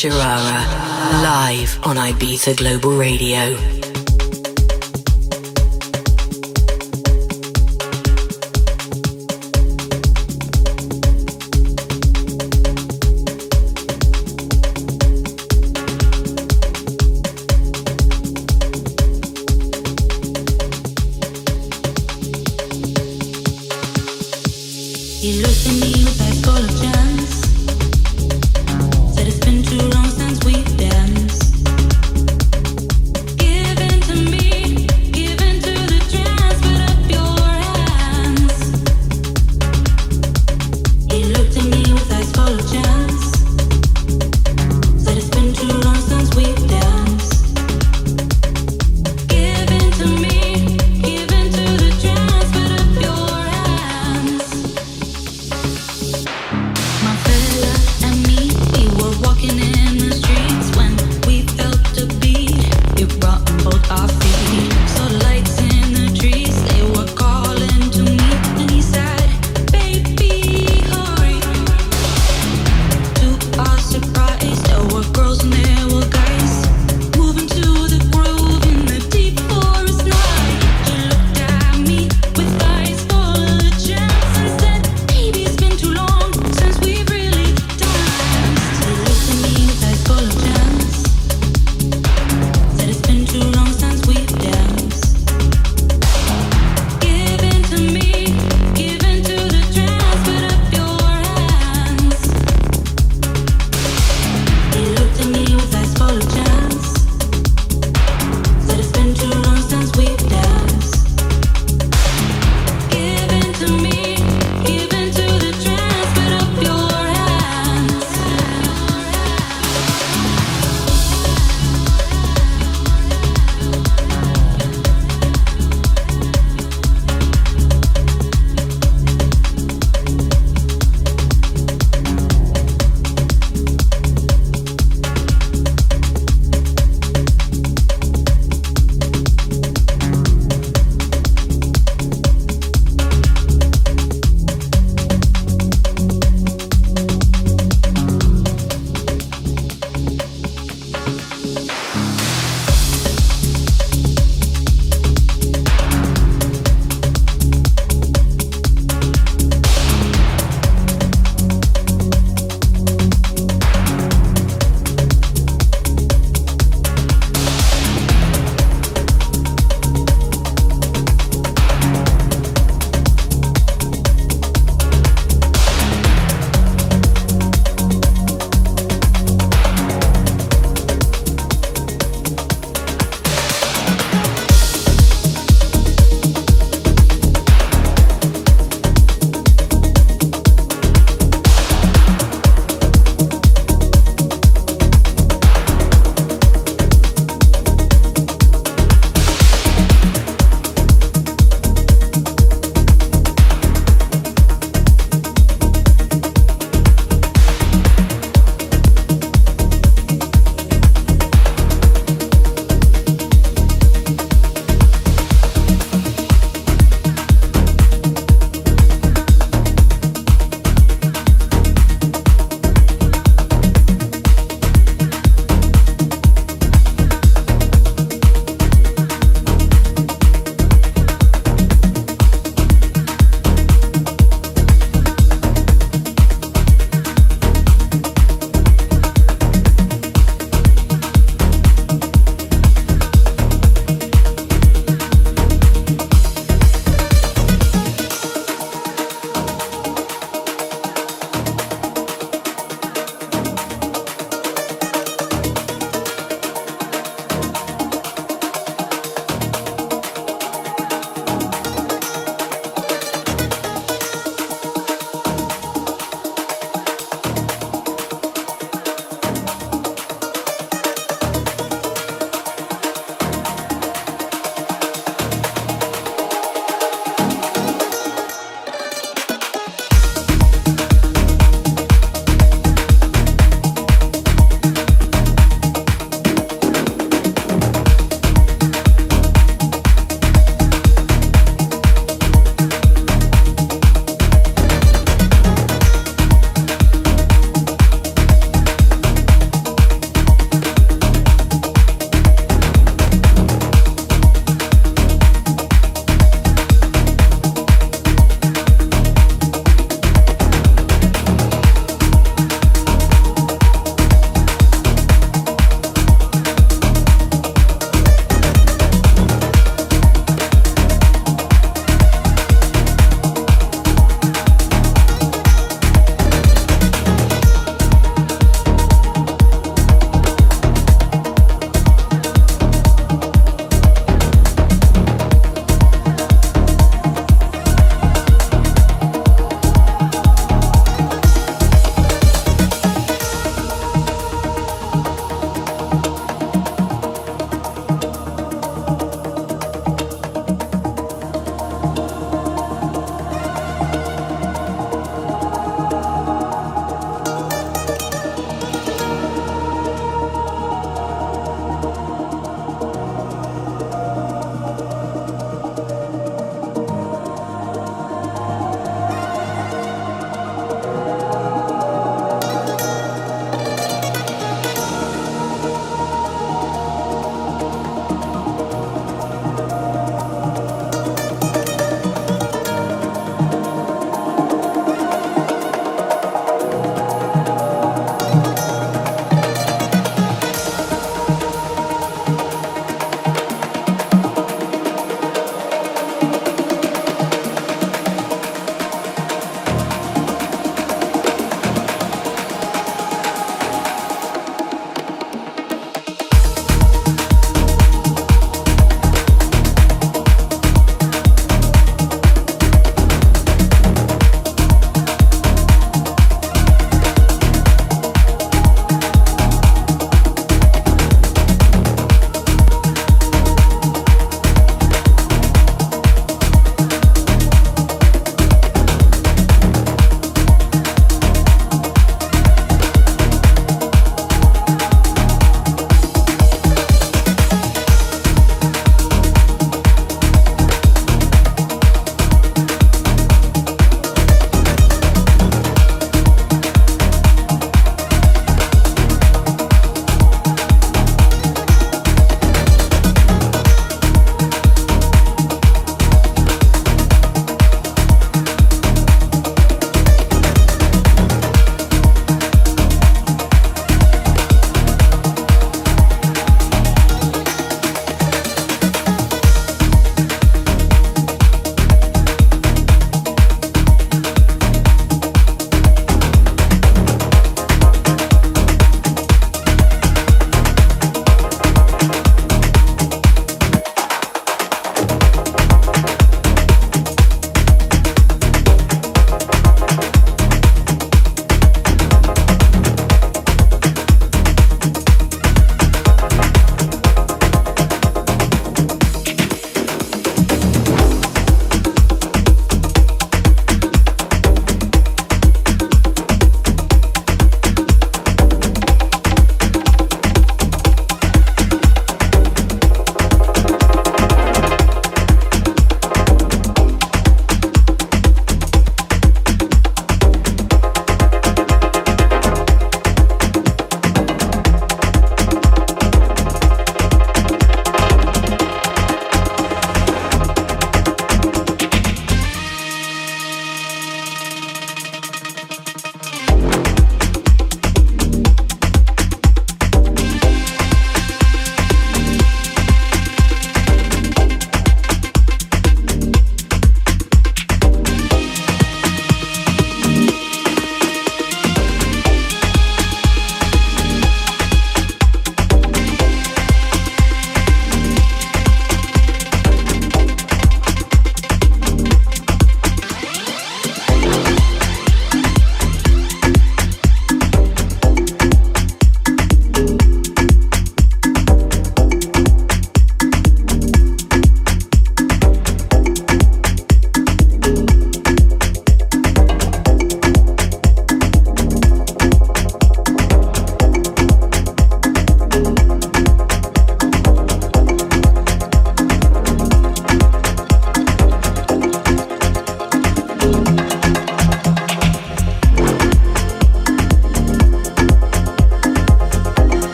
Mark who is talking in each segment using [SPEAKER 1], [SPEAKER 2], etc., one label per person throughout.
[SPEAKER 1] Sharara, live on Ibiza Global Radio.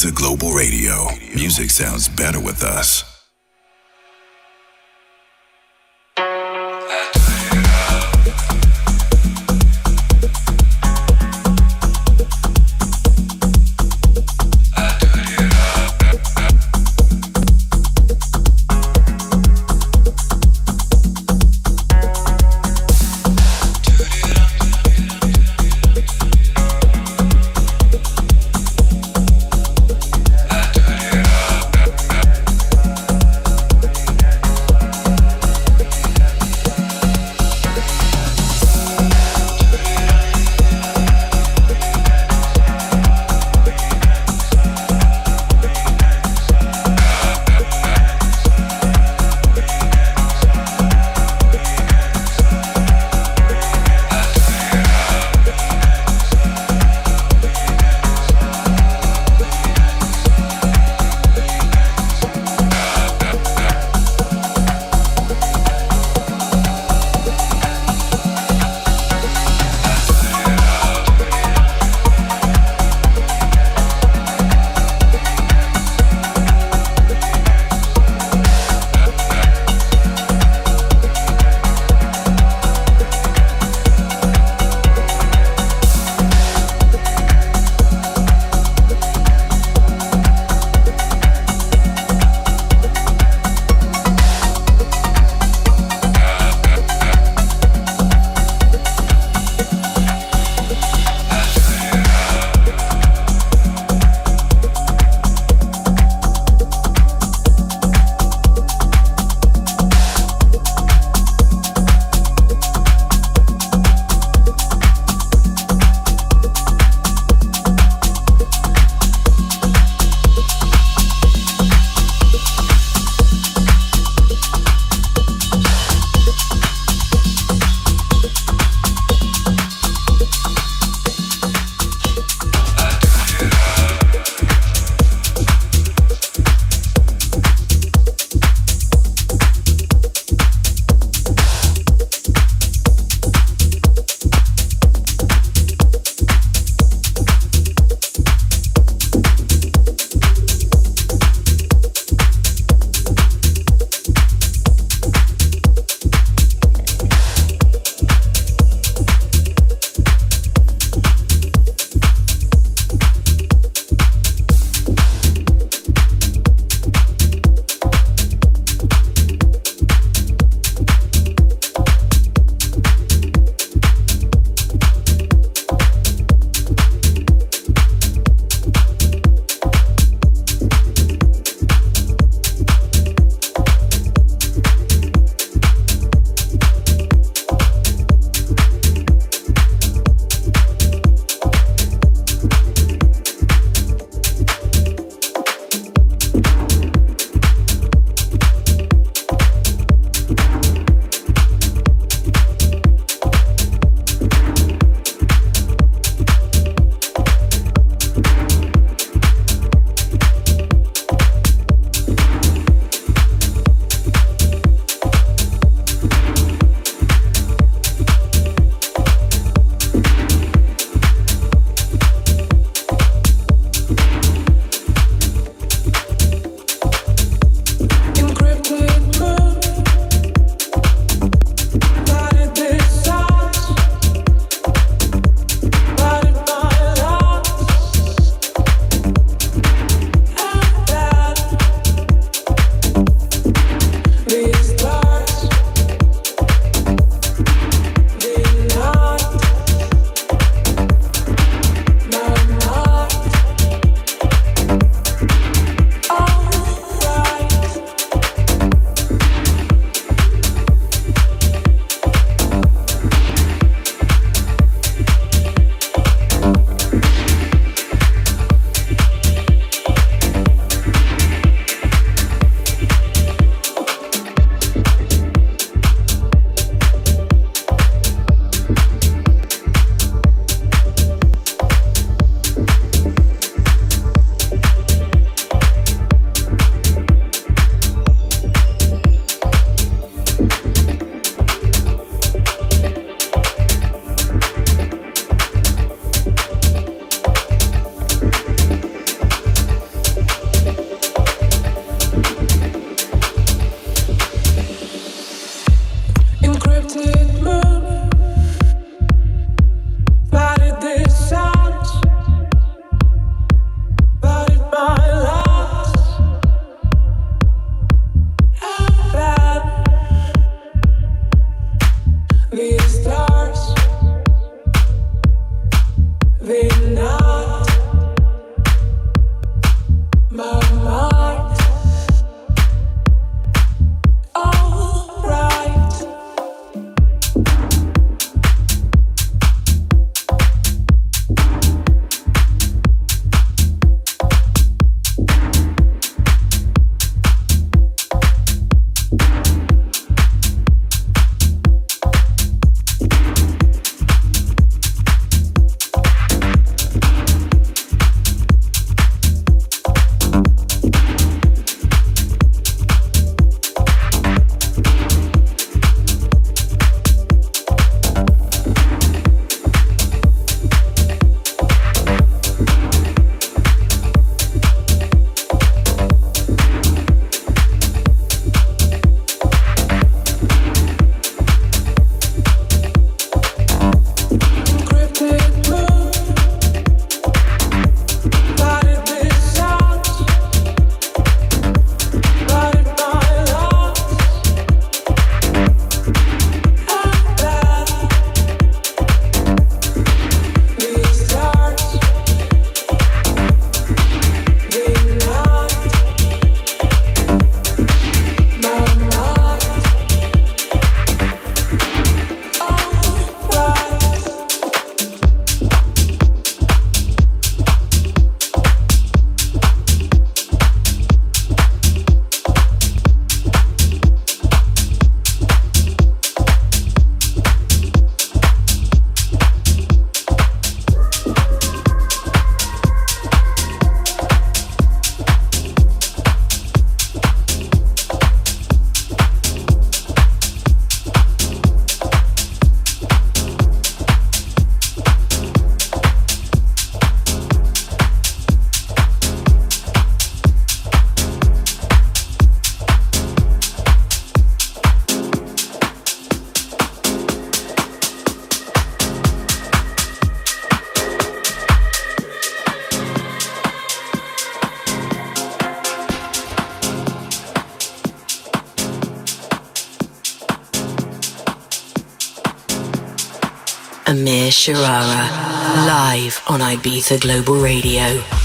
[SPEAKER 2] Ibiza Global Radio.
[SPEAKER 3] Music sounds better with us.
[SPEAKER 2] Sharara. Live on Ibiza Global Radio.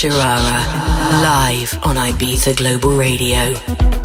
[SPEAKER 2] Sharara, live on Ibiza Global Radio.